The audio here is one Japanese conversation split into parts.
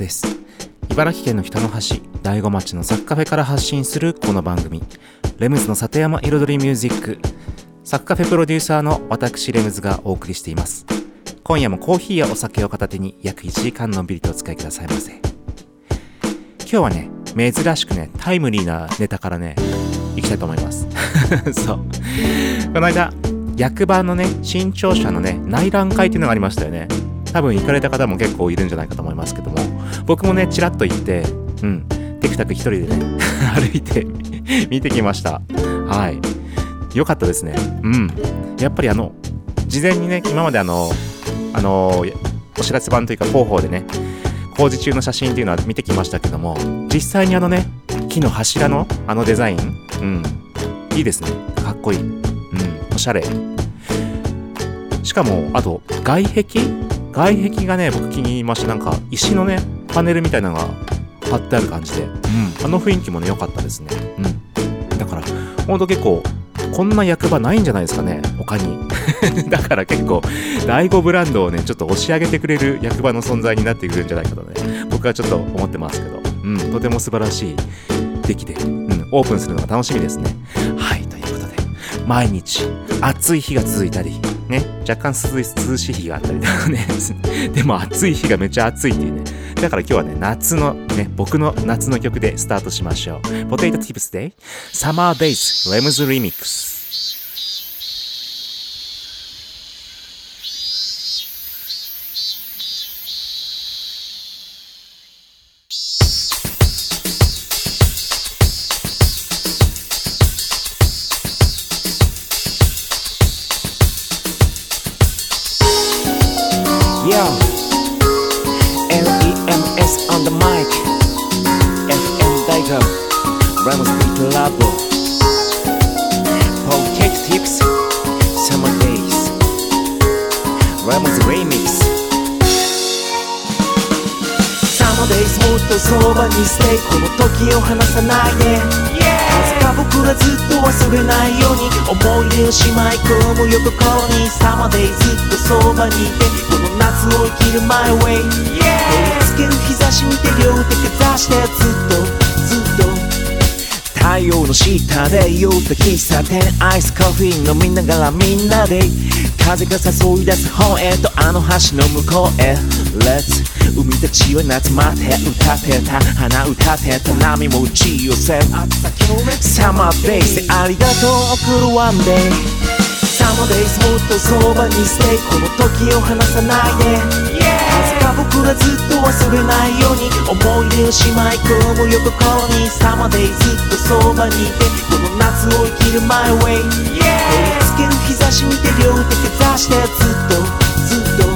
です。茨城県の北の端、大子町のサッカフェから発信するこの番組、レムズの里山彩りミュージック。サッカフェプロデューサーの私、レムズがお送りしています。今夜もコーヒーやお酒を片手に約1時間のんびりとお使いくださいませ。今日はね、珍しくね、タイムリーなネタからね、行きたいと思います。そう。この間、役場のね、新庁舎のね、内覧会っていうのがありましたよね。多分行かれた方も結構いるんじゃないかと思いますけども、僕もね、ちらっと行って、うん、テクタク一人でね、歩いて見てきました。はい。よかったですね。うん。やっぱりあの、事前にね、今まであの、あの、お知らせ版というか広報でね、工事中の写真っていうのは見てきましたけども、実際にあのね、木の柱のあのデザイン、うん、いいですね。かっこいい。うん、おしゃれ。しかも、あと、外壁？外壁がね、僕気に入りました。なんか、石のね、パネルみたいなのが貼ってある感じで、うん、あの雰囲気もね、良かったですね。うん。だから、ほんと結構、こんな役場ないんじゃないですかね、他に。だから結構、第5ブランドをね、ちょっと押し上げてくれる役場の存在になってくるんじゃないかとね、僕はちょっと思ってますけど、うん、とても素晴らしい出来で、うん、オープンするのが楽しみですね。はい、ということで、毎日、暑い日が続いたり、ね、若干涼しい日があったりとかね、でも暑い日がめっちゃ暑いっていうね、だから今日はね、夏のね、僕の夏の曲でスタートしましょう。ポテイトティプスで、サマーデイズレムズリミックス。ないで、なぜか僕らずっと忘れないように思い出をしまい込むよ心に Summer Days ずっとそばにいて。この夏を生きる My way 照りつける日差し見て両手かざしてずっと太陽の下で酔った喫茶店。アイスコーヒー飲みながらみんなで。風が誘い出す方へとあの橋の向こうへ。Let's 海たちは夏待って歌ってた。花歌ってた。波も打ち寄せ。サマーデイズでありがとう送るワンデイ。サマーデイズもっとそばに stay この時を離さないで。なぜか僕らずっと忘れないように。思い出をしまい込むよ心に。サマーデイずっとそばにいてこの夏を生きる My way 照りつける日差し見て両手かざしてずっとずっと。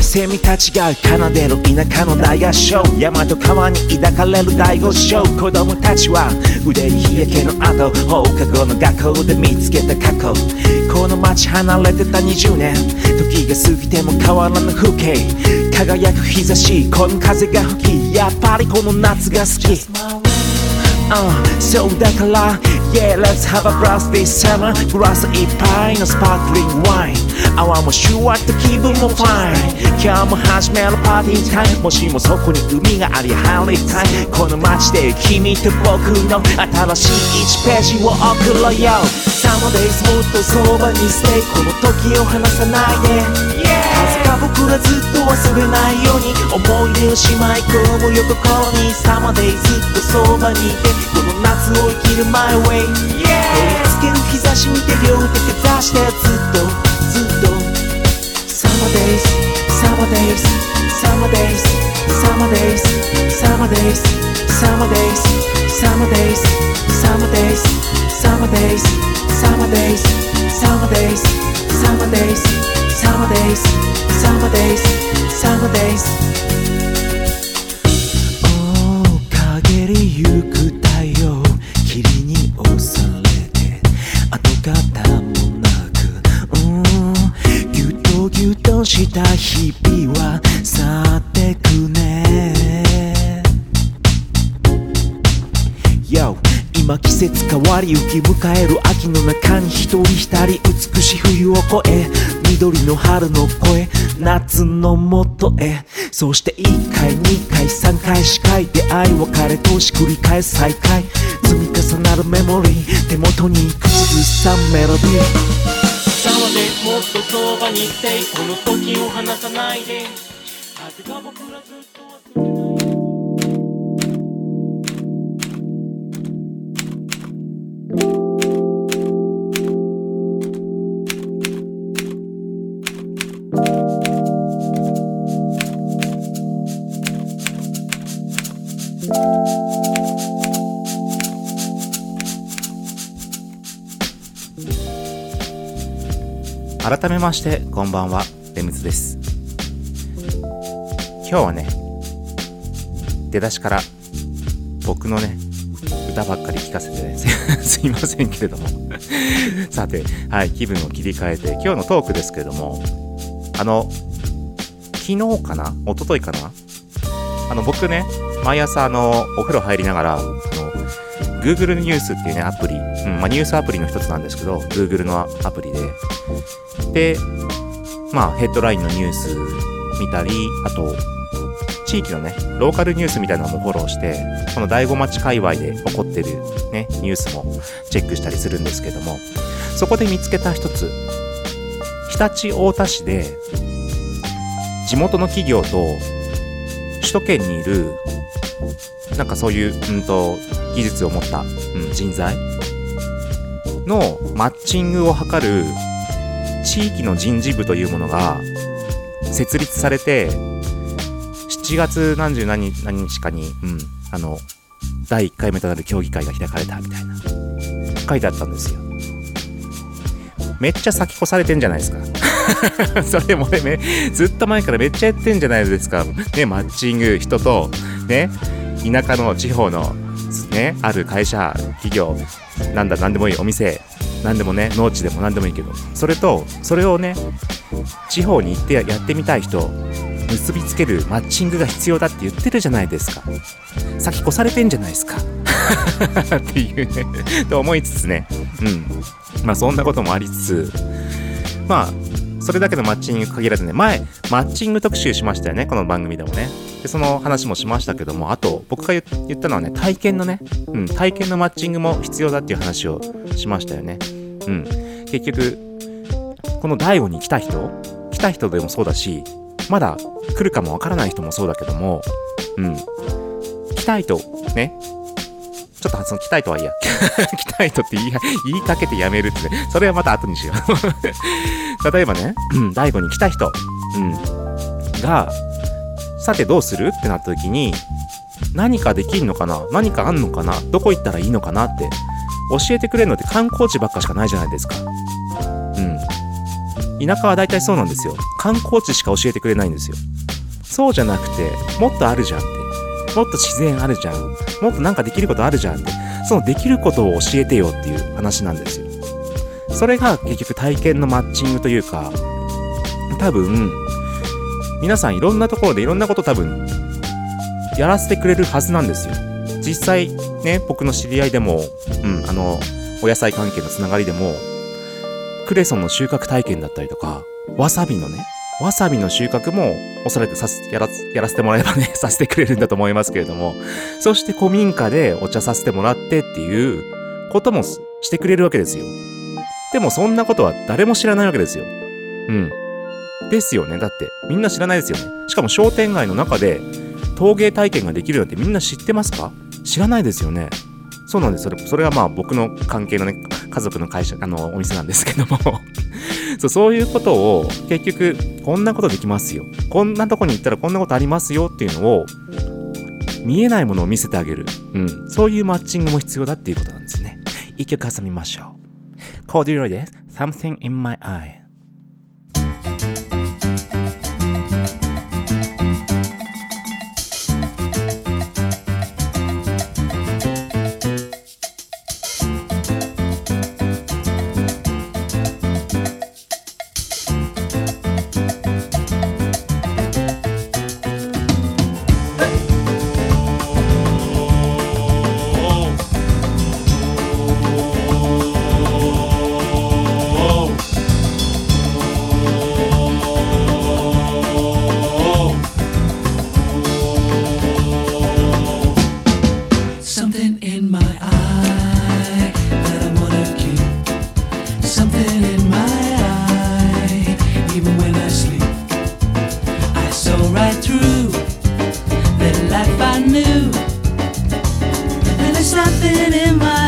セミたちが奏でる田舎の大合唱。山と川に抱かれる大合唱。子供たちは腕に日焼けの後放課後の学校で見つけた過去。この街離れてた20年。時が過ぎても変わらぬ風景。輝く日差しこの風が吹きやっぱりこの夏が好き。Uh, そうだから Yeah, let's have a blast this summer. グラスいっぱいのスパークリングワイン泡もシュワッと気分もファイン今日も始めるパーティータイムもしもそこに海があり入りたいこの街で君と僕の新しい1ページを送ろうよ。Summer days もっとそばに stay この時を離さないで。風僕らずっと忘れないように思い出をしまい込むよとこにサマーデイずっとそばにいてこの夏を生きる My way 照りつける日差し見て両手かざしてずっとずっとサマーデイズサマーデイズサマーデイズサマーデイズサマーデイズサマーデイズサマーデイズサマーデイズサマーデイズサマーデイズサマーデイズサマーデイズ Summer days Summer days Summer days. お陰りゆく太陽霧に押されて。跡形もなく。うん。ぎゅっとぎゅっとした日々は去ってくね。今季節変わりゆき迎える秋の中に一人一人美しい冬を越え緑の春の声夏のもとへ。そして1回2回3回4回出会い別れ通し繰り返す再会。積み重なるメモリー手元に口ずさむメロディー。さまでもっとそばにいてこの時を離さないで。風が僕らずっと忘改めましてこんばんは。レムズです。今日はね出だしから僕のね歌ばっかり聴かせてね すいませんけれども。さてはい気分を切り替えて今日のトークですけれどもあの昨日かな？一昨日かな？あの僕ね毎朝あのお風呂入りながらあの Google ニュースっていうねアプリ、うんまあ、ニュースアプリの一つなんですけど Google のアプリでで、まあ、ヘッドラインのニュース見たり、あと、地域のね、ローカルニュースみたいなのもフォローして、この第五町界隈で起こってるね、ニュースもチェックしたりするんですけども、そこで見つけた一つ、常陸太田市で、地元の企業と首都圏にいる、なんかそういう、うんと、技術を持った、うん、人材のマッチングを図る地域の人事部というものが設立されて、7月何十何日かに、うん、あの、第1回目となる協議会が開かれたみたいな、書いてあったんですよ。めっちゃ先越されてんじゃないですか。それもね、ずっと前からめっちゃやってんじゃないですか。ね、マッチング、人と、ね、田舎の地方の、ね、ある会社、企業、なんだ、なんでもいいお店、何でもね農地でも何でもいいけどそれとそれをね地方に行ってやってみたい人結びつけるマッチングが必要だって言ってるじゃないですか。先越されてんじゃないですか。っていうねと思いつつね。うん。まあそんなこともありつつまあそれだけのマッチング限らずね前マッチング特集しましたよねこの番組でもね。でその話もしましたけどもあと僕が言ったのはね体験のね、うん、体験のマッチングも必要だっていう話をしましたよね。うん、結局この第5に来た人来た人でもそうだしまだ来るかもわからない人もそうだけどもうん。来たいとねちょっと発音来たいとはいいや 来たいとって言い言いかけてやめるってねそれはまた後にしよう。例えばね、うん、第5に来た人、うん、がさてどうするってなった時に何かできんのかな何かあんのかなどこ行ったらいいのかなって教えてくれるのって観光地ばっかしかないじゃないですか。うん。田舎は大体そうなんですよ。観光地しか教えてくれないんですよ。そうじゃなくてもっとあるじゃんって。もっと自然あるじゃん。もっとなんかできることあるじゃんって。そのできることを教えてよっていう話なんですよ。それが結局体験のマッチングというか多分皆さんいろんなところでいろんなこと多分やらせてくれるはずなんですよ。実際ね僕の知り合いでもうんあのお野菜関係のつながりでもクレソンの収穫体験だったりとかわさびのねわさびの収穫もおそらくさやらやらせてもらえばね させてくれるんだと思いますけれどもそして古民家でお茶させてもらってっていうこともしてくれるわけですよ。でもそんなことは誰も知らないわけですよ。うん。ですよね。だってみんな知らないですよね。しかも商店街の中で陶芸体験ができるなんてみんな知ってますか？知らないですよね。そうなんです。それそれはまあ僕の関係のね家族の会社あのお店なんですけども。そうそういうことを結局こんなことできますよ。こんなとこに行ったらこんなことありますよっていうのを見えないものを見せてあげる、うん、そういうマッチングも必要だっていうことなんですね。一曲挟みましょう。コーデュロイです。Something in my eye. 改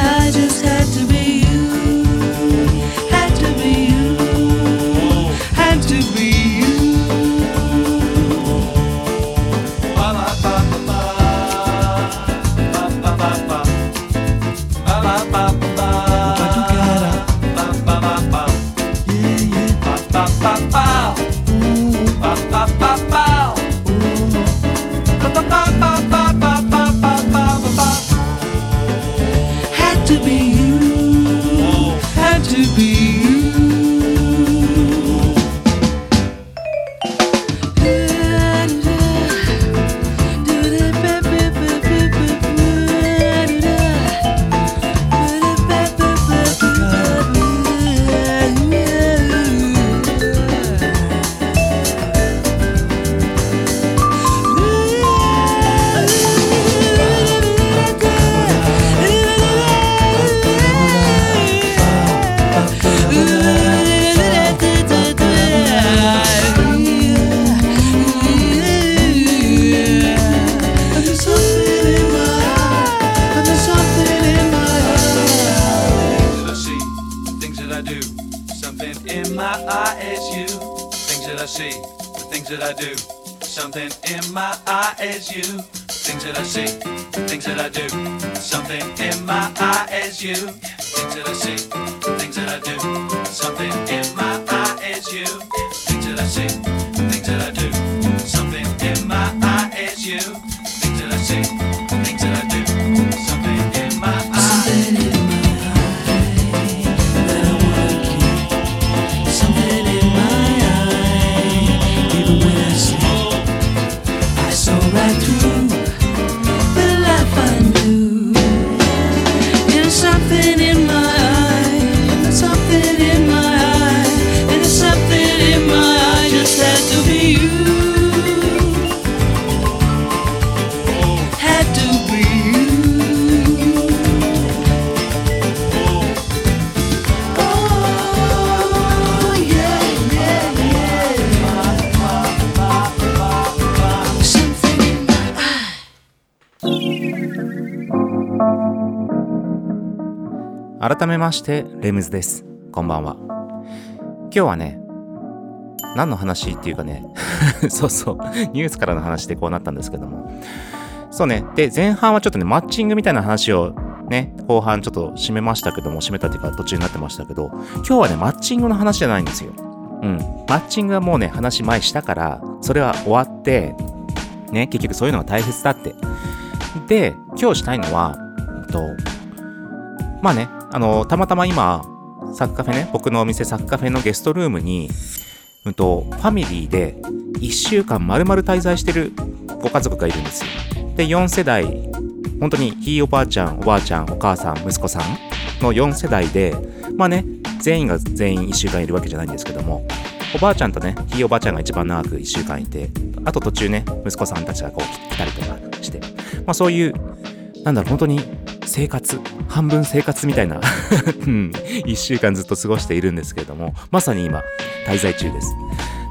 めましてレムズです。こんばんは。今日はね何の話っていうかね そうそうニュースからの話でこうなったんですけども。そうね。で前半はちょっとねマッチングみたいな話をね後半ちょっと締めましたけども締めたっていうか途中になってましたけど今日はねマッチングの話じゃないんですよ。うん。マッチングはもうね、話前したから、それは終わって、ね、結局そういうのが大切だって。で、今日したいのは、うんと、まあね、あの、たまたま今、サッカフェね、僕のお店サッカフェのゲストルームに、うんと、ファミリーで1週間丸々滞在してるご家族がいるんですよ。で、4世代、本当にひいおばあちゃん、おばあちゃん、お母さん、息子さんの4世代で、まあね、全員が全員1週間いるわけじゃないんですけども、おばあちゃんとね、ひいおばあちゃんが一番長く1週間いて、あと途中ね、息子さんたちがこう来たりとかして、まあそういう、なんだろう、本当に生活、半分生活みたいな、うん、1週間ずっと過ごしているんですけれども、まさに今、滞在中です。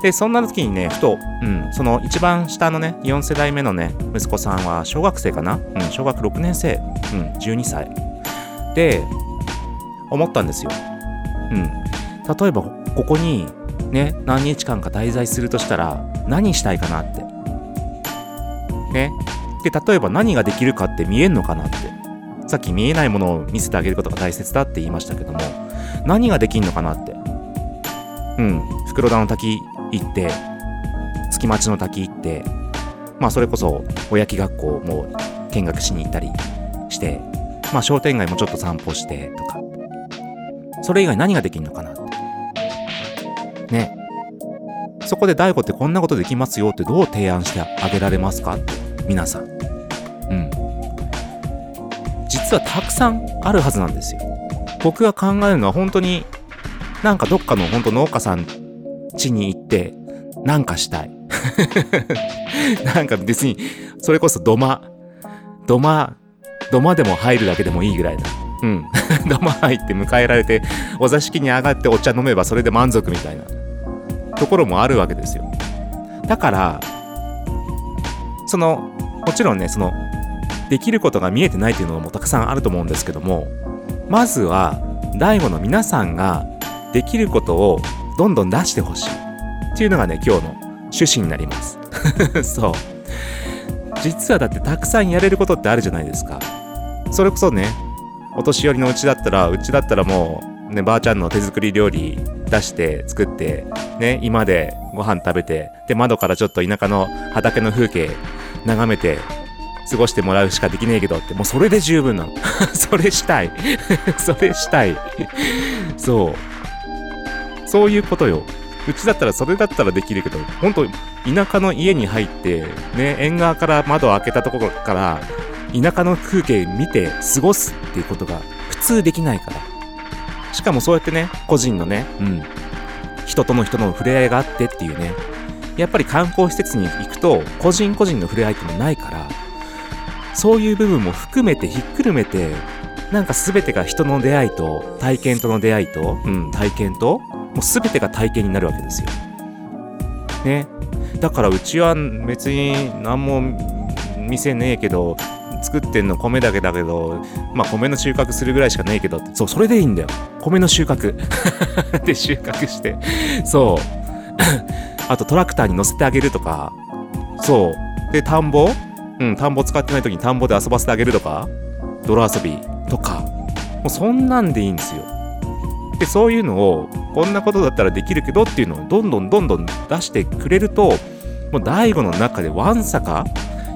で、そんな時にね、ふと、うん、その一番下のね、4世代目のね、息子さんは小学生かな？うん、小学6年生、うん、12歳。で、思ったんですよ。うん。例えば、ここに、ね、何日間か滞在するとしたら、何したいかなって。ね。で、例えば何ができるかって見えんのかなって。さっき見えないものを見せてあげることが大切だって言いましたけども、何ができんのかなって。うん。袋田の滝行って、月町の滝行って、まあそれこそ、おやき学校も見学しに行ったりして、まあ商店街もちょっと散歩してとか、それ以外何ができんのかなって。ね。そこで大悟ってこんなことできますよってどう提案してあげられますかって、皆さ。ん。実はたくさんあるはずなんですよ。僕が考えるのは本当に、なんかどっかの本当農家さん家に行って、なんかしたい。なんか別に、それこそ土間、土間、土間でも入るだけでもいいぐらいな。うん。土間入って迎えられて、お座敷に上がってお茶飲めばそれで満足みたいなところもあるわけですよ。だから、その、もちろんね、その、できることが見えてないというのもたくさんあると思うんですけども、まずは、大悟の皆さんができることをどんどん出してほしい。っていうのがね、今日の趣旨になります。そう。実はだってたくさんやれることってあるじゃないですか。それこそね、お年寄りのうちだったら、うちだったらもう、ね、ばあちゃんの手作り料理出して作って、ね、今でご飯食べて、で、窓からちょっと田舎の畑の風景眺めて、過ごしてもらうしかできねえけどって、もうそれで十分なの。それしたい。それしたい。そう。そういうことよ。うちだったらそれだったらできるけど、本当田舎の家に入って、ね、縁側から窓を開けたところから、田舎の風景見て過ごすっていうことが普通できないから。しかもそうやってね、個人のね、うん、人との人の触れ合いがあってっていうね、やっぱり観光施設に行くと、個人個人の触れ合いっていうのないから、そういう部分も含めてひっくるめて、なんか全てが人の出会いと、体験との出会いと、うん、体験と、もう全てが体験になるわけですよ。ね。だからうちは別に何も店ねえけど、作ってんの米だけだけど、まあ米の収穫するぐらいしかねえけど、そう、それでいいんだよ。米の収穫。で、収穫して。そう。あとトラクターに乗せてあげるとか、そう。で、田んぼうん、田んぼ使ってない時に田んぼで遊ばせてあげるとか、泥遊びとか、もうそんなんでいいんですよ。で、そういうのを、こんなことだったらできるけどっていうのをどんどんどんどん出してくれると、もう大悟の中でわんさか、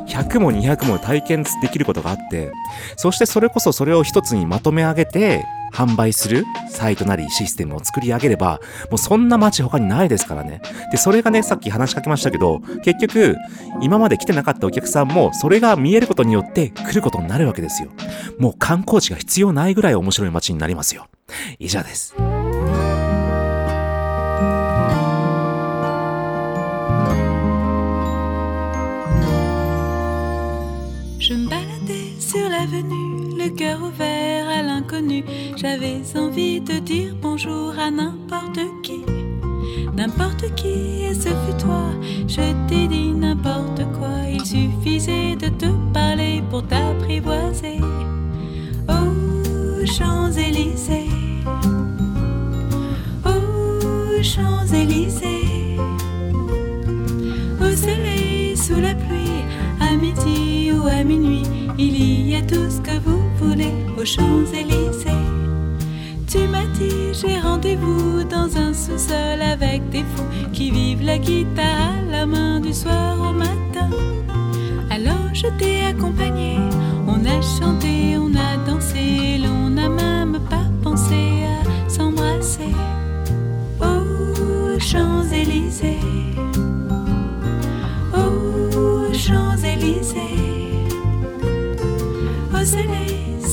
100も200も体験できることがあって、そしてそれこそそれを一つにまとめ上げて、販売するサイトなりシステムを作り上げれば、もうそんな街他にないですからね。で、それがね、さっき話しかけましたけど、結局、今まで来てなかったお客さんも、それが見えることによって来ることになるわけですよ。もう観光地が必要ないぐらい面白い街になりますよ。以上です。Je me baladais sur l'avenue, le cœur ouvert J'avais envie de dire bonjour à n'importe qui. N'importe qui, et ce fut toi. Je t'ai dit n'importe quoi. Il suffisait de te parler pour t'apprivoiser. Aux Champs-Élysées. Aux Champs-Élysées. Au soleil, sous la pluie, à midi ou à minuit, il y a tout ce que vous aux Champs-Élysées. Tu m'as dit j'ai rendez-vous dans un sous-sol avec des fous qui vivent la guitare à la main du soir au matin. Alors je t'ai accompagné, on a chanté, on a dansé, l'on n'a même pas pensé à s'embrasser. Aux Champs-Élysées, aux Champs-Élysées, au soleil,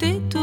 porter tout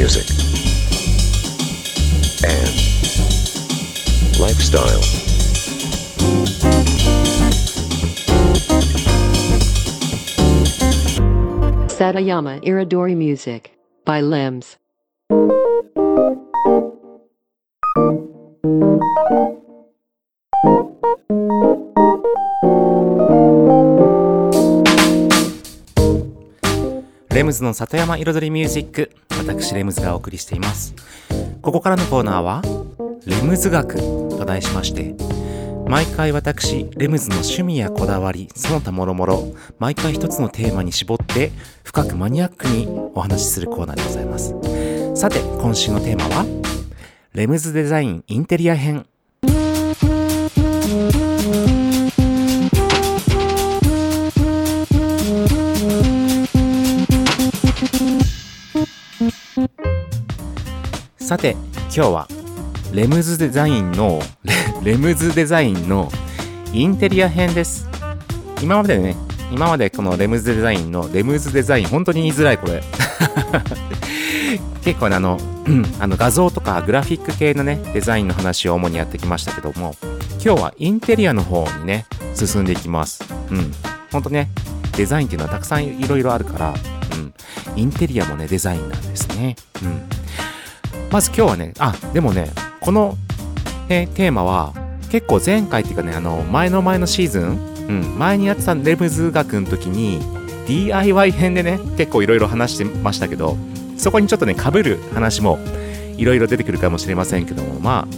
music, and lifestyle. Satayama Iridori Music by Limbs. レムズの里山彩りミュージック私レムズがお送りしています。ここからのコーナーはレムズ学と題しまして毎回私レムズの趣味やこだわりその他もろもろ毎回一つのテーマに絞って深くマニアックにお話しするコーナーでございます。さて今週のテーマはレムズデザインインテリア編さて今日はレムズデザインの レムズデザインのインテリア編です。今までね今までこのレムズデザインのレムズデザイン本当に言いづらいこれ。結構ねあのうん あの画像とかグラフィック系のねデザインの話を主にやってきましたけども今日はインテリアの方にね進んでいきます。うん。本当ねデザインっていうのはたくさんいろいろあるからうん。インテリアもねデザインなんですね。うん。まず今日はね、あ、でもね、この、ね、テーマは、結構前回っていうかね、あの、前の前のシーズン、うん、前にやってたレムズ学の時に、DIY 編でね、結構いろいろ話してましたけど、そこにちょっとね、被る話もいろいろ出てくるかもしれませんけども、まあ、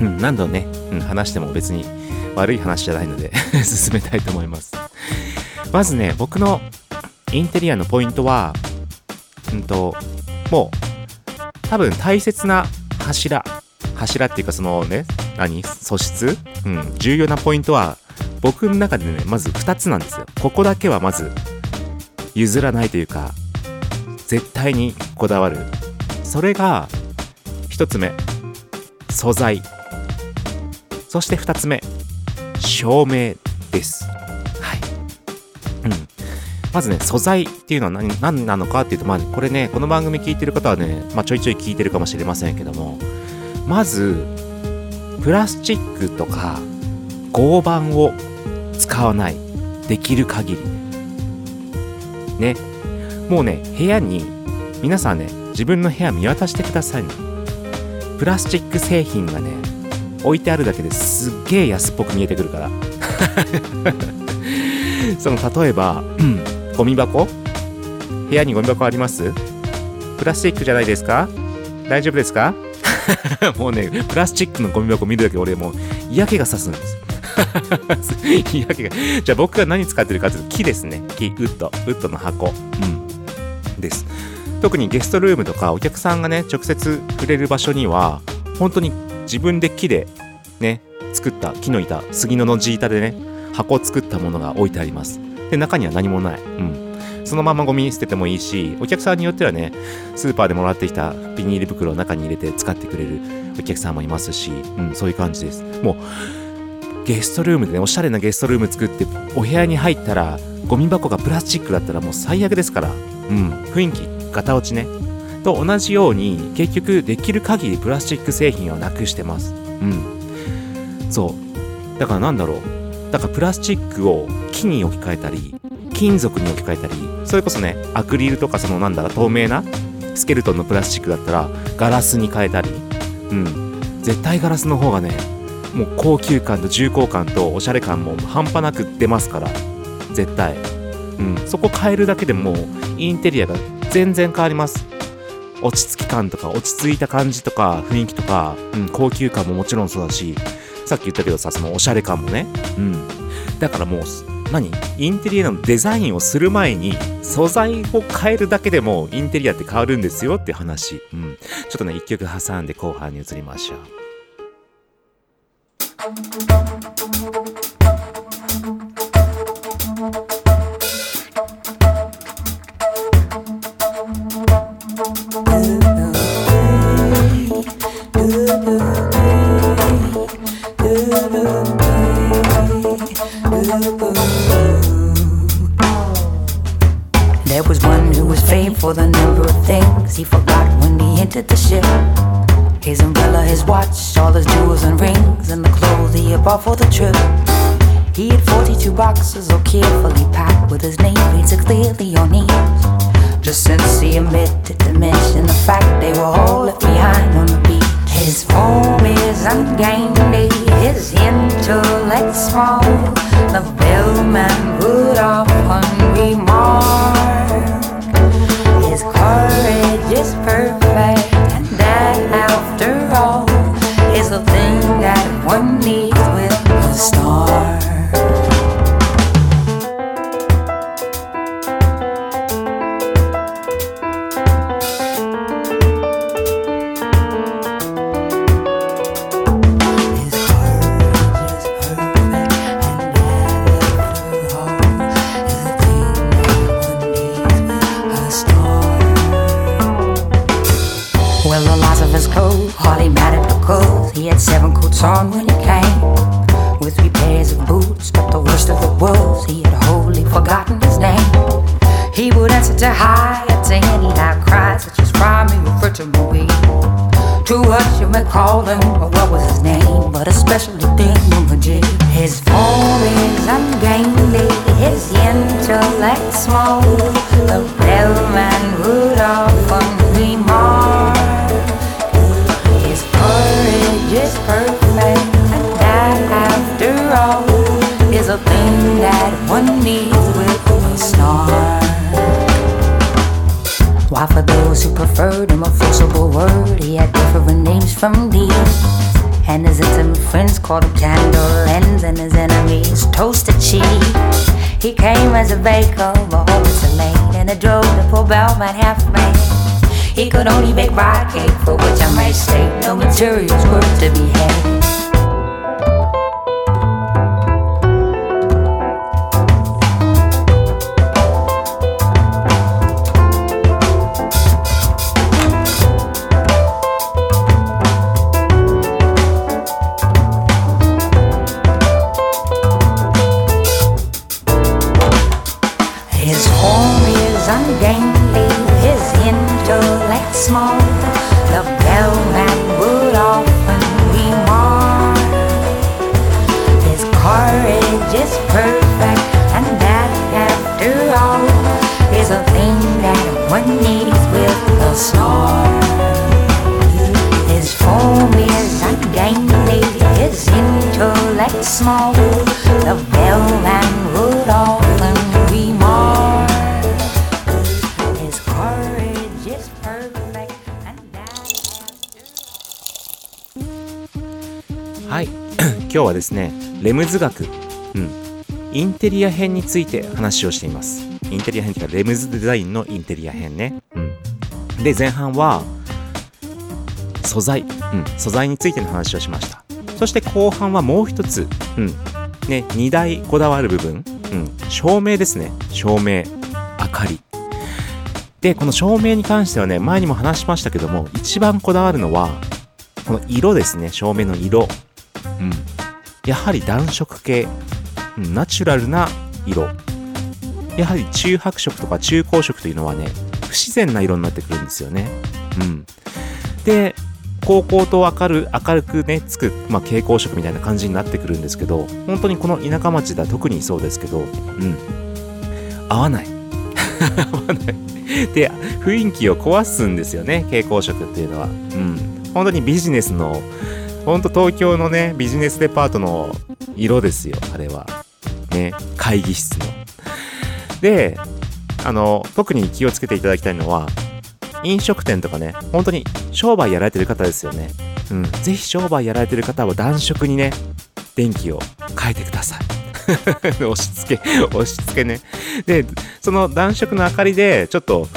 うん、何度ね、うん、話しても別に悪い話じゃないので 進めたいと思います。まずね、僕のインテリアのポイントは、うんと、もう、多分大切な柱。柱っていうかそのね何？素質？うん。重要なポイントは僕の中でねまず2つなんですよ。ここだけはまず譲らないというか絶対にこだわる。それが1つ目素材。そして2つ目照明です。まずね、素材っていうのは何何なのかっていうと、まあ、これね、この番組聞いてる方はね、まあ、ちょいちょい聞いてるかもしれませんけども、まず、プラスチックとか合板を使わない。できる限り。ね。もうね、部屋に、皆さんね、自分の部屋見渡してくださいね。プラスチック製品がね、置いてあるだけですっげえ安っぽく見えてくるから。その例えば、うんゴミ箱？部屋にゴミ箱あります？プラスチックじゃないですか？大丈夫ですか？もうね、プラスチックのゴミ箱見るだけ俺もう嫌気がさすんです。嫌気が。じゃあ僕が何使ってるかというと木ですね。木、ウッド。ウッドの箱。うん。です。特にゲストルームとかお客さんがね、直接触れる場所には、本当に自分で木でね、作った木の板、杉のの地板でね、箱を作ったものが置いてあります。で、中には何もない。うん。そのままゴミ捨ててもいいし、お客さんによってはね、スーパーでもらってきたビニール袋を中に入れて使ってくれるお客さんもいますし、うん、そういう感じです。もう、ゲストルームでね、おしゃれなゲストルーム作って、お部屋に入ったら、ゴミ箱がプラスチックだったらもう最悪ですから、うん、雰囲気、ガタ落ちね。と同じように、結局、できる限りプラスチック製品をなくしてます。うん。そう。だからなんだろう。だからプラスチックを木に置き換えたり、金属に置き換えたり、それこそね、アクリルとかそのなんだろう、透明なスケルトンのプラスチックだったら、ガラスに変えたり、うん。絶対ガラスの方がね、もう高級感と重厚感とおしゃれ感も半端なく出ますから、絶対。うん。そこ変えるだけでも、インテリアが全然変わります。落ち着き感とか、落ち着いた感じとか、雰囲気とか、うん、高級感ももちろんそうだし、さっき言ったけどさ、そのおしゃれ感もね。うん。だからもう、何？インテリアのデザインをする前に素材を変えるだけでもインテリアって変わるんですよって話。うん。ちょっとね、一曲挟んで後半に移りましょう。Entered the ship. His umbrella, his watch, all his jewels and rings, and the clothes he had bought for the trip. He had 42 boxes all carefully packed with his name painted clearly on each. Just since he omitted to mention the fact they were all left behind on the beach. His form is ungainly, his intellect small. The bellman would often remark. His courage is perfect, called him candle ends, and his enemies toasted cheese. He came as a baker, always a lane, and it drove the poor bellman half mad. He could only bake rye cake, for which I might state no materials were to be had. レムズ学、うん、インテリア編について話をしています。インテリア編っていうかレムズデザインのインテリア編ね、うん、で前半は素材、うん、素材についての話をしました。そして後半はもう一つ、うん。ね、2大こだわる部分、うん、照明ですね。照明明かり。でこの照明に関してはね前にも話しましたけども一番こだわるのはこの色ですね。照明の色。うん、やはり暖色系、ナチュラルな色。やはり中白色とか中光色というのはね不自然な色になってくるんですよね、うん、で高校と明る明るくねつく、まあ、蛍光色みたいな感じになってくるんですけど本当にこの田舎町では特にそうですけど、うん、合わない。合わない。で雰囲気を壊すんですよね蛍光色っていうのは、うん、本当にビジネスの本当東京のねビジネスデパートの色ですよあれは。ね会議室の。であの特に気をつけていただきたいのは飲食店とかね本当に商売やられてる方ですよね。うんぜひ商売やられてる方は暖色にね電気を変えてください。押し付け押し付けね。でその暖色の明かりでちょっと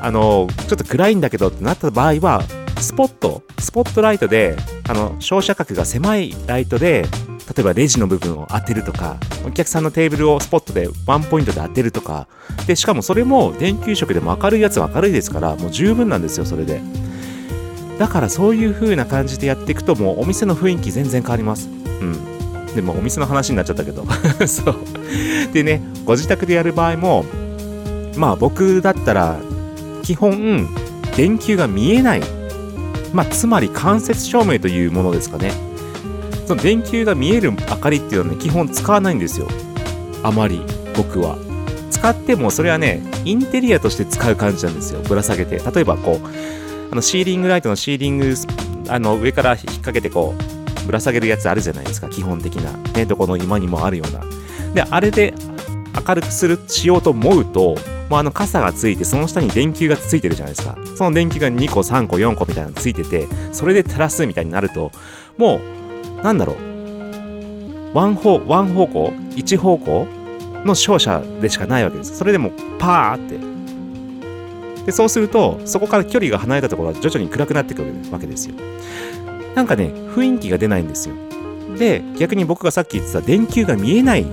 あのちょっと暗いんだけどってなった場合はスポットスポットライトであの照射角が狭いライトで例えばレジの部分を当てるとかお客さんのテーブルをスポットでワンポイントで当てるとかでしかもそれも電球色でも明るいやつは明るいですからもう十分なんですよそれで。だからそういう風な感じでやっていくともうお店の雰囲気全然変わります。うん。でもお店の話になっちゃったけど。そう。でねご自宅でやる場合もまあ僕だったら基本電球が見えないまあつまり間接照明というものですかね。その電球が見える明かりっていうのはね基本使わないんですよ。あまり僕は。使ってもそれはねインテリアとして使う感じなんですよ。ぶら下げて。例えばこうあのシーリングライトのシーリングあの上から引っ掛けてこうぶら下げるやつあるじゃないですか。基本的な。ねどこの今にもあるような。であれで明るくするしようと思うともうあの傘がついてその下に電球がついてるじゃないですか。その電球が2個3個4個みたいなのついててそれで照らすみたいになるともうなんだろう。ワン方ワン方向一方向の照射でしかないわけです。それでもパーって。でそうするとそこから距離が離れたところは徐々に暗くなってくるわけですよ。なんかね雰囲気が出ないんですよ。で逆に僕がさっき言ってた電球が見えない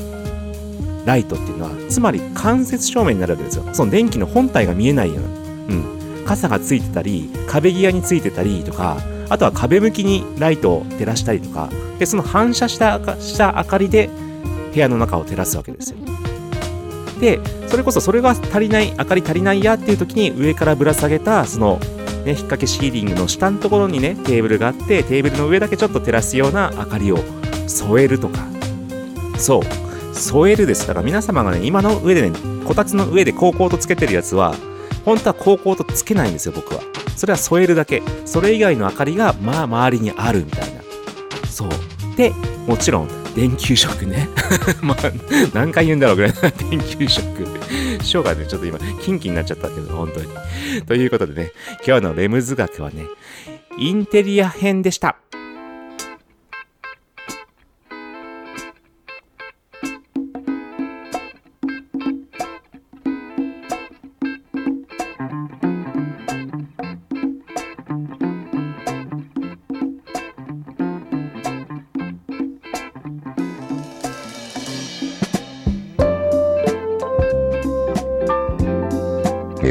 ライトっていうのはつまり間接照明になるわけですよ。その電気の本体が見えないような、うん、傘がついてたり壁際についてたりとかあとは壁向きにライトを照らしたりとかでその反射したした明かりで部屋の中を照らすわけですよ。でそれこそそれが足りない明かり足りないやっていう時に上からぶら下げたそのね、引っ掛けシーリングの下のところにねテーブルがあってテーブルの上だけちょっと照らすような明かりを添えるとか。そう。添えるです。だから皆様がね今の上でねこたつの上で高校とつけてるやつは本当は高校とつけないんですよ僕は。それは添えるだけ。それ以外の明かりがまあ周りにあるみたいな。そう。でもちろん電球色ね。まあ何回言うんだろうぐらいな 電球色。ショーがねちょっと今キンキンになっちゃったけど本当に。ということでね今日のレムズ学はねインテリア編でした。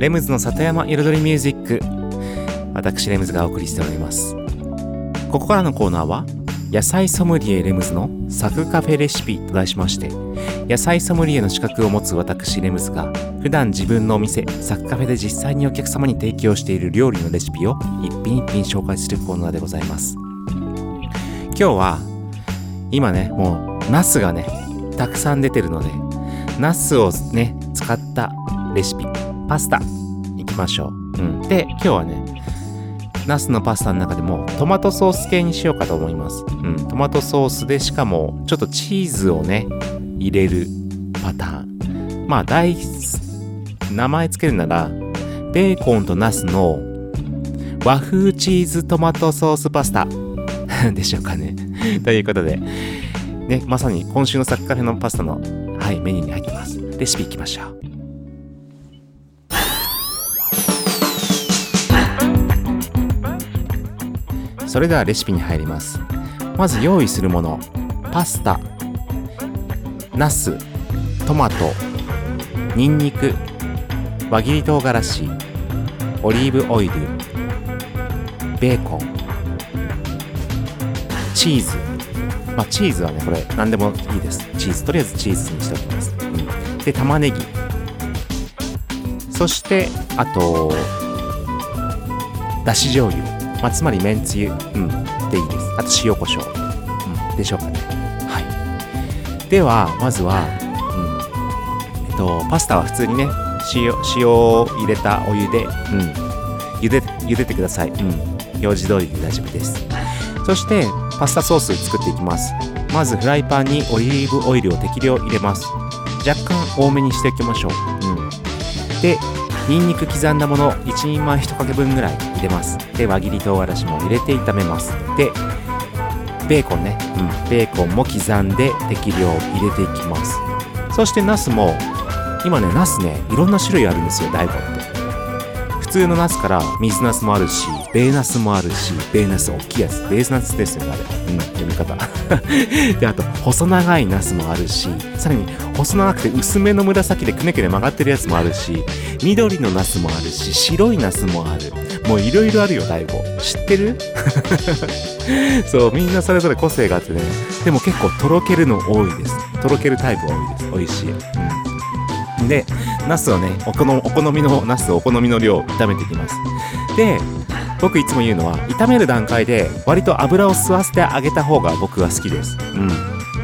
レムズの里山彩りミュージック。私レムズがお送りしております。ここからのコーナーは野菜ソムリエレムズのサクカフェレシピと題しまして野菜ソムリエの資格を持つ私レムズが普段自分のお店サクカフェで実際にお客様に提供している料理のレシピを一品一品紹介するコーナーでございます。今日は今ねもうナスがねたくさん出てるのでナスをね使ったレシピ。パスタ。いきましょう、うん、で今日はねナスのパスタの中でもトマトソース系にしようかと思います、うん、トマトソースでしかもちょっとチーズをね入れるパターン。まあ大名前つけるならベーコンとナスの和風チーズトマトソースパスタ。でしょうかね。ということで。ねまさに今週のサッカーフェのパスタのはいメニューに入ってます。レシピいきましょう。それではレシピに入ります。まず用意するものパスタナストマトニンニク輪切り唐辛子オリーブオイルベーコンチーズ。まあチーズはねこれ何でもいいです。チーズ。とりあえずチーズにしておきます、うん、で玉ねぎ。そしてあとだし醤油。まあ、つまりめんつゆ、うん、でいいです。あと塩コショウ、うん、でしょうかね。はい。では、まずは、うん、えっと、パスタは普通にね、塩、塩を入れたお湯で、うん、茹で、茹でてください。うん、表示通りで大丈夫です。そして、パスタソース作っていきます。まず、フライパンにオリーブオイルを適量入れます。若干多めにしておきましょう。うん。で、ニンニク刻んだもの1人前1かけ分ぐらい入れます。で、輪切り唐辛子も入れて炒めます。で、ベーコンね、うん、ベーコンも刻んで適量入れていきます。そしてナスも、今ね、ナスね、いろんな種類あるんですよ、大根って。普通のナスから水ナスもあるし、ベーナスもあるし、ベーナス大きいやつ、ベーナスですよね、あれ。うん、読み方。で、あと、細長いナスもあるし、さらに細長くて薄めの紫でくねくね曲がってるやつもあるし、緑のナスもあるし、白いナスもある。もういろいろあるよ、大悟。知ってる？そう、みんなそれぞれ個性があってね。でも結構とろけるの多いです。とろけるタイプ多いです。美味しい。うん。で、ナスをね、お好お好みのナスをお好みの量炒めていきます。で、僕いつも言うのは、炒める段階で割と油を吸わせてあげた方が僕は好きです。うん。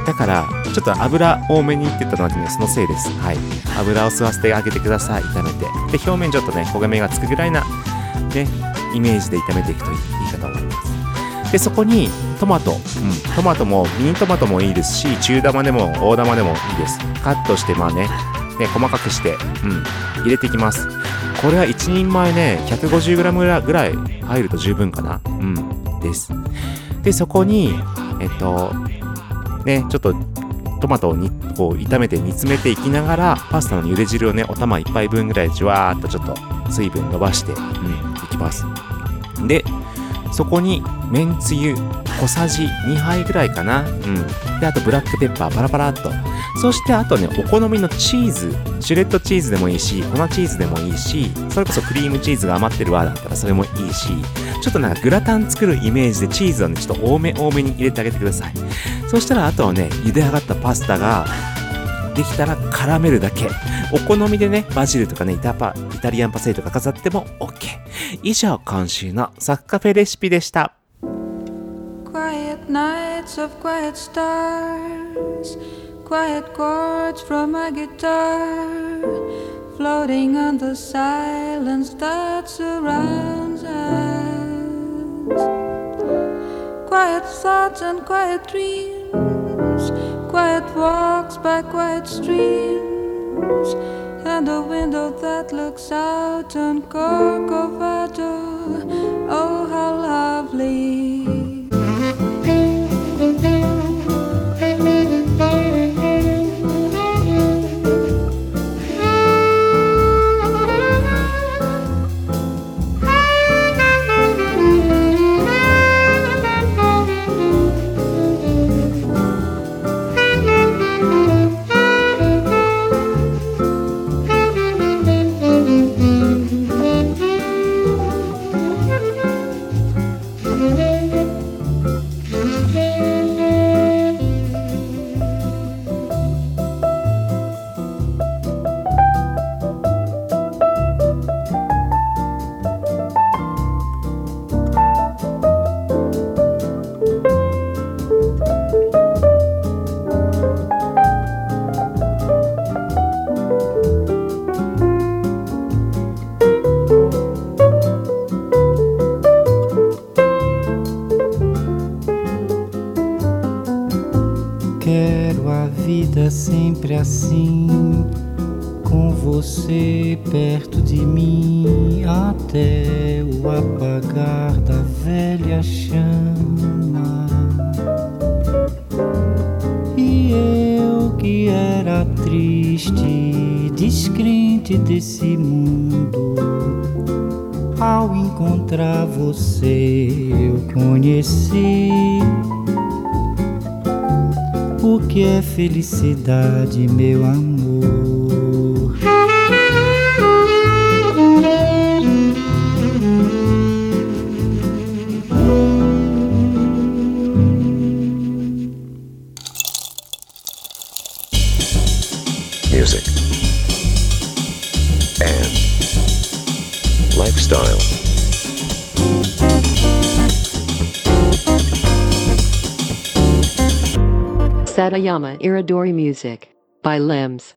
だから、ちょっと油多めにいってたのはね、そのせいです。はい。油を吸わせてあげてください。炒めて。で、表面ちょっとね、焦げ目がつくぐらいな、ね、イメージで炒めていくといいいいかと思います。で、そこにトマト。うん。トマトも、ミニトマトもいいですし、中玉でも大玉でもいいです。カットして、まあね、ね、細かくして、うん、入れていきます。これは1人前ね、150g ぐらい入ると十分かな。うん、です。で、そこに、えっと、ね、ちょっとトマトをにこう炒めて煮詰めていきながら、パスタの茹で汁をね、お玉1杯分ぐらいじわーっとちょっと水分伸ばして、うん、いきます。で、そこに、めんつゆ小さじ2杯ぐらいかな。うん。で、あとブラックペッパーパラパラっと。そしてあとね、お好みのチーズ。シュレッドチーズでもいいし、粉チーズでもいいし、それこそクリームチーズが余ってるわだったらそれもいいし、ちょっとなんかグラタン作るイメージでチーズをね、ちょっと多め多めに入れてあげてください。そしたらあとはね、茹で上がったパスタが、できたら絡めるだけ。お好みでね、バジルとかね、イタパ、イタリアンパセリとか飾っても OK。以上、今週のサッカフェレシピでした。Quiet nights of quiet stars, quiet chords from my guitar, floating on the silence that surrounds us. Quiet thoughts and quiet dreams, quiet walks by quiet streams, and a window that looks out on Corcovado. Oh, how lovely! Vida sempre assim, com você perto de mim, até o apagar da velha chama. E eu que era triste, descrente desse mundo. Ao encontrar você, eu conheci o que é felicidade, meu amor. Satayama Iridori Music by Limbs.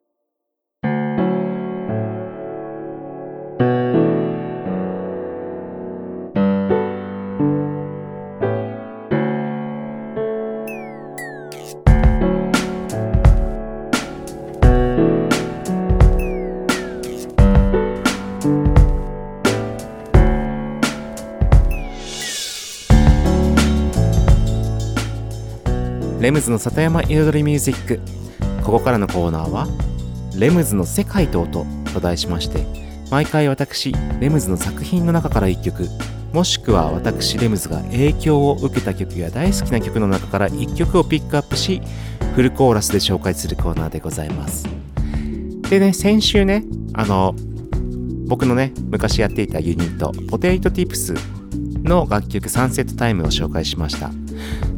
レムズの里山彩りミュージック。ここからのコーナーは「レムズの世界と音」と題しまして毎回私レムズの作品の中から1曲もしくは私レムズが影響を受けた曲や大好きな曲の中から1曲をピックアップしフルコーラスで紹介するコーナーでございます。でね先週ねあの僕のね昔やっていたユニットポテイトティップスの楽曲サンセットタイムを紹介しました。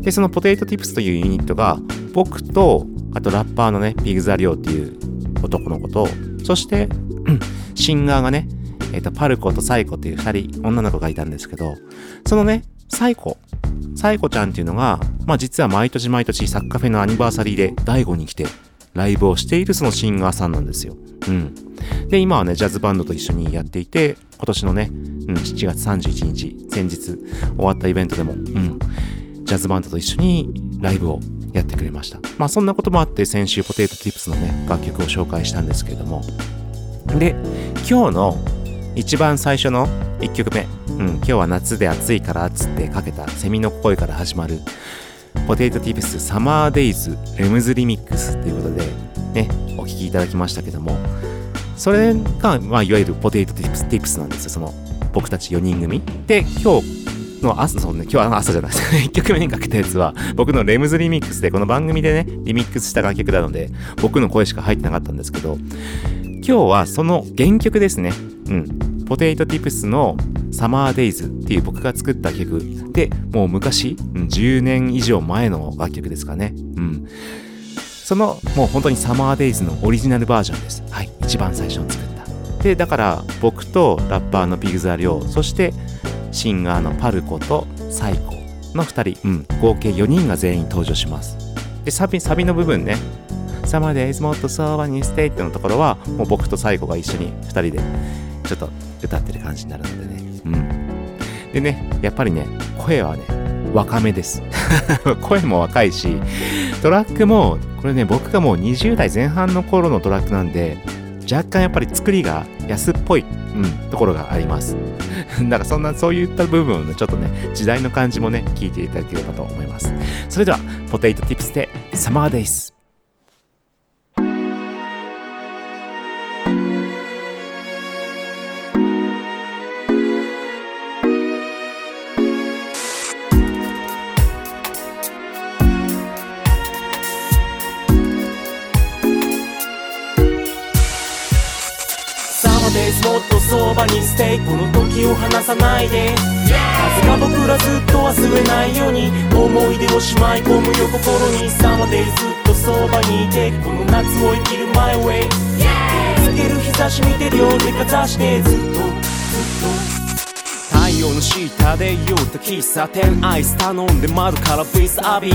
で、そのポテイトティプスというユニットが、僕と、あとラッパーのね、ピグザリオっていう男の子と、そして、シンガーがね、えっ、と、パルコとサイコっていう二人、女の子がいたんですけど、そのね、サイコ、サイコちゃんっていうのが、まあ実は毎年毎年サッカフェのアニバーサリーで第5に来て、ライブをしているそのシンガーさんなんですよ。うん。で、今はね、ジャズバンドと一緒にやっていて、今年のね、うん、7月31日、先日終わったイベントでも、うん、ジャズバンドと一緒にライブをやってくれました。まあそんなこともあって先週ポテトティップスのね、楽曲を紹介したんですけれども。で、今日の一番最初の1曲目、うん、今日は夏で暑いからっつってかけたセミの声から始まるポテトティップスサマーデイズレムズリミックスということでね、お聴きいただきましたけども、それが、まあいわゆるポテトティップスなんですよ、その僕たち4人組。で、今日の朝、そうね、今日は朝じゃないです 1曲目にかけたやつは、僕のレムズリミックスで、この番組でね、リミックスした楽曲なので、僕の声しか入ってなかったんですけど、今日はその原曲ですね。うん。ポテイトティプスのサマーデイズっていう僕が作った曲で、もう昔、うん10年以上前の楽曲ですかね。うん。その、もう本当にサマーデイズのオリジナルバージョンです。はい。一番最初に作った。で、だから僕とラッパーのピグザリョウ、そしてシンガーのパルコとサイコの2人、うん、合計4人が全員登場します。で、サビ、サビの部分ね、サマーデイズもっとそばにステイってのところは、もう僕とサイコが一緒に2人でちょっと歌ってる感じになるのでね。うん。でね、やっぱりね、声はね、若めです。声も若いし、トラックも、これね、僕がもう20代前半の頃のトラックなんで、若干やっぱり作りが安っぽい、うん、ところがあります。だからそんな、そういった部分をね、ちょっとね、時代の感じもね、聞いていただければと思います。それでは、ポテイトティップスで、サマーデイス。とそばにステイこの時を離さないで。風が僕らずっと忘れないように思い出をしまい込むよ心に。サマーデイズずっとそばにいてこの夏を生きるマイウェイつける日差し見て両手かざしてずっと。ずっと太陽の下で言うた喫茶店アイス頼んで窓からビス浴び。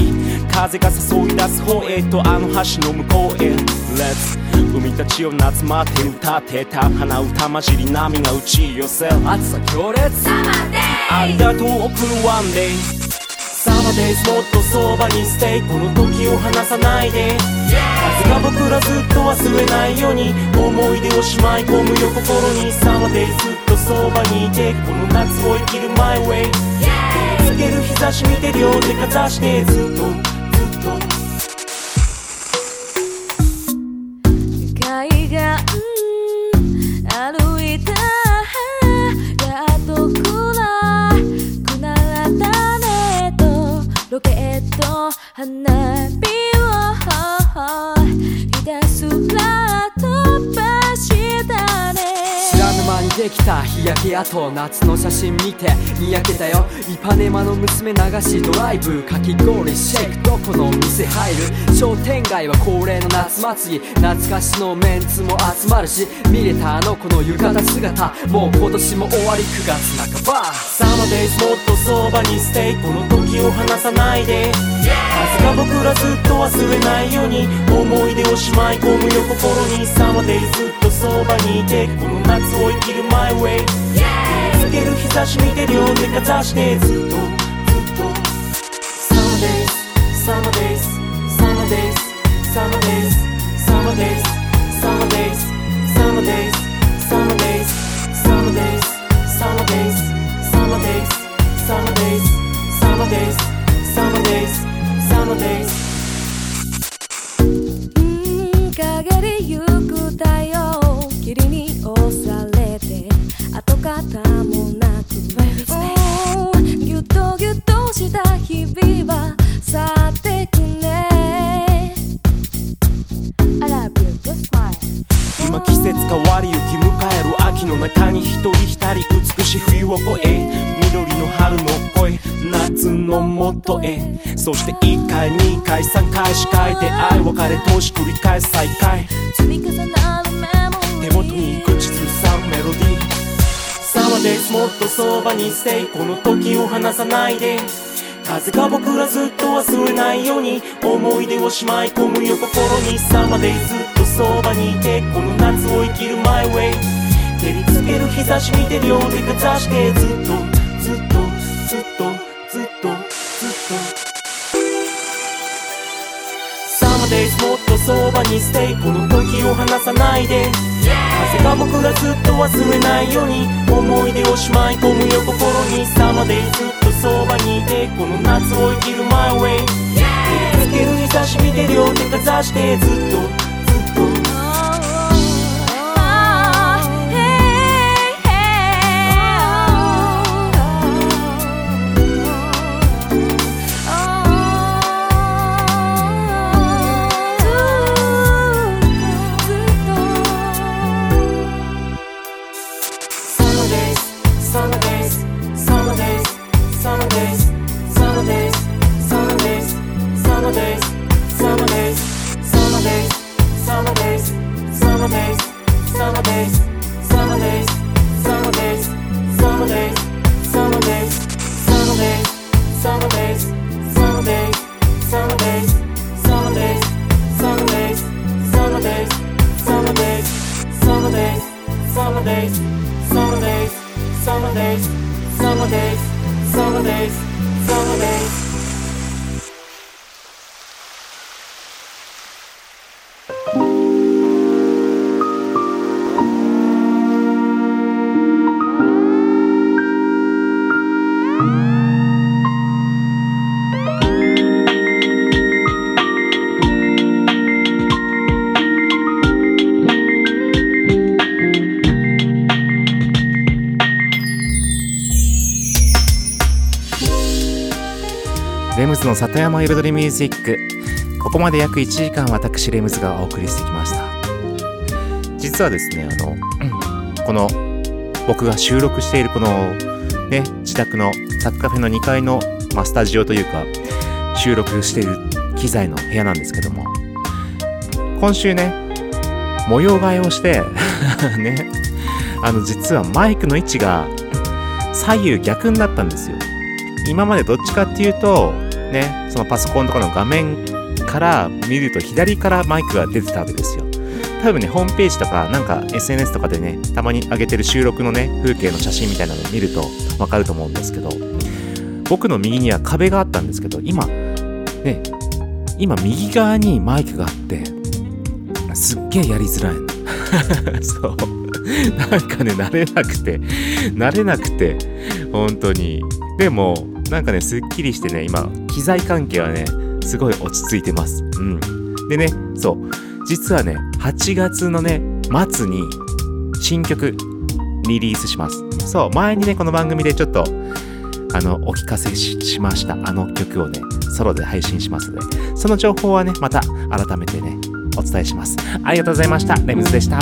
風が誘い出す方へとあの橋の向こうへ。Let's 海たちを夏待って歌ってた花歌混じり波が打ち寄せる暑さ強烈サマーデイありがとう送るワンデイサマーデイズもっとそばにステイこの時を離さないで。風が僕らずっと忘れないように思い出をしまい込むよ心にサマーデイずっとそばにいてこの夏を生きるマイウェイ照りつける日差し見て両手かざしてずっとずっとた日焼け跡夏の写真見てにやけたよ。イパネマの娘流しドライブかき氷シェイクどこの店入る。商店街は恒例の夏祭り。懐かしのメンツも集まるし見れたあの子の浴衣姿。もう今年も終わり9月半ば。サマーデイズもっとそばにステイ。この時を離さないで。風が僕らずっと忘れないように。思い出をしまい込むよ心に。サマーデイズっとそばにいてこの夏を生きるマイウェイ照りつける日差し見て両手かざしてずっとずっとサマーデイズサマーデイズサマーデイズサマーデイズサマーデイズサマーデイズサマーデイズサマーデイズサマーデイズサマーデイズ Summer days, summer days, summer days, summer days, summer days. 跡形もなくうん。ぎゅっとぎゅっとした日々は去ってくね。今季節変わりゆき迎える秋の中に一人浸り美しい冬を越え緑の春の声夏のもとへ。そして1回2回3回4回出会い別れ通し繰り返す再会積み重なるメモリーです。もっとそばにしてこの時を離さないで。風が僕らずっと忘れないように。思い出をしまい込むよ心にさまでずっとそばにいて。この夏を生きるマイウェイ照りつける日差し見て両手かざしてずっとずっとずっとそばにステイこの時を離さないで。風が僕らずっと忘れないように思い出をしまい込むよ心に。サマーデイズずっとそばにいてこの夏を生きるマイウェイ照りつける日差し見て両手かざしてずっと days, summer days, summer days, summer days, summer days, summer days. 里山彩りミュージックここまで約1時間私レムズがお送りしてきました。実はですねあのこの僕が収録しているこのね自宅のサッカフェの2階の、まあ、スタジオというか収録している機材の部屋なんですけども今週ね模様替えをして ねあの実はマイクの位置が左右逆になったんですよ。今までどっちかっていうとねそのパソコンとかの画面から見ると左からマイクが出てたわけですよ。多分ねホームページとかなんか SNS とかでねたまに上げてる収録のね風景の写真みたいなのを見るとわかると思うんですけど僕の右には壁があったんですけど今ね今右側にマイクがあってすっげえやりづらい。の そう。なんかね慣れなくて慣れなくて本当に。でもなんかねすっきりしてね今機材関係はねすごい落ち着いてます。うん。でねそう。実はね8月のね末に新曲リリースします。そう前にねこの番組でちょっとあのお聞かせししました。あの曲をねソロで配信しますので。その情報はねまた改めてねお伝えします。ありがとうございました。レムズでした。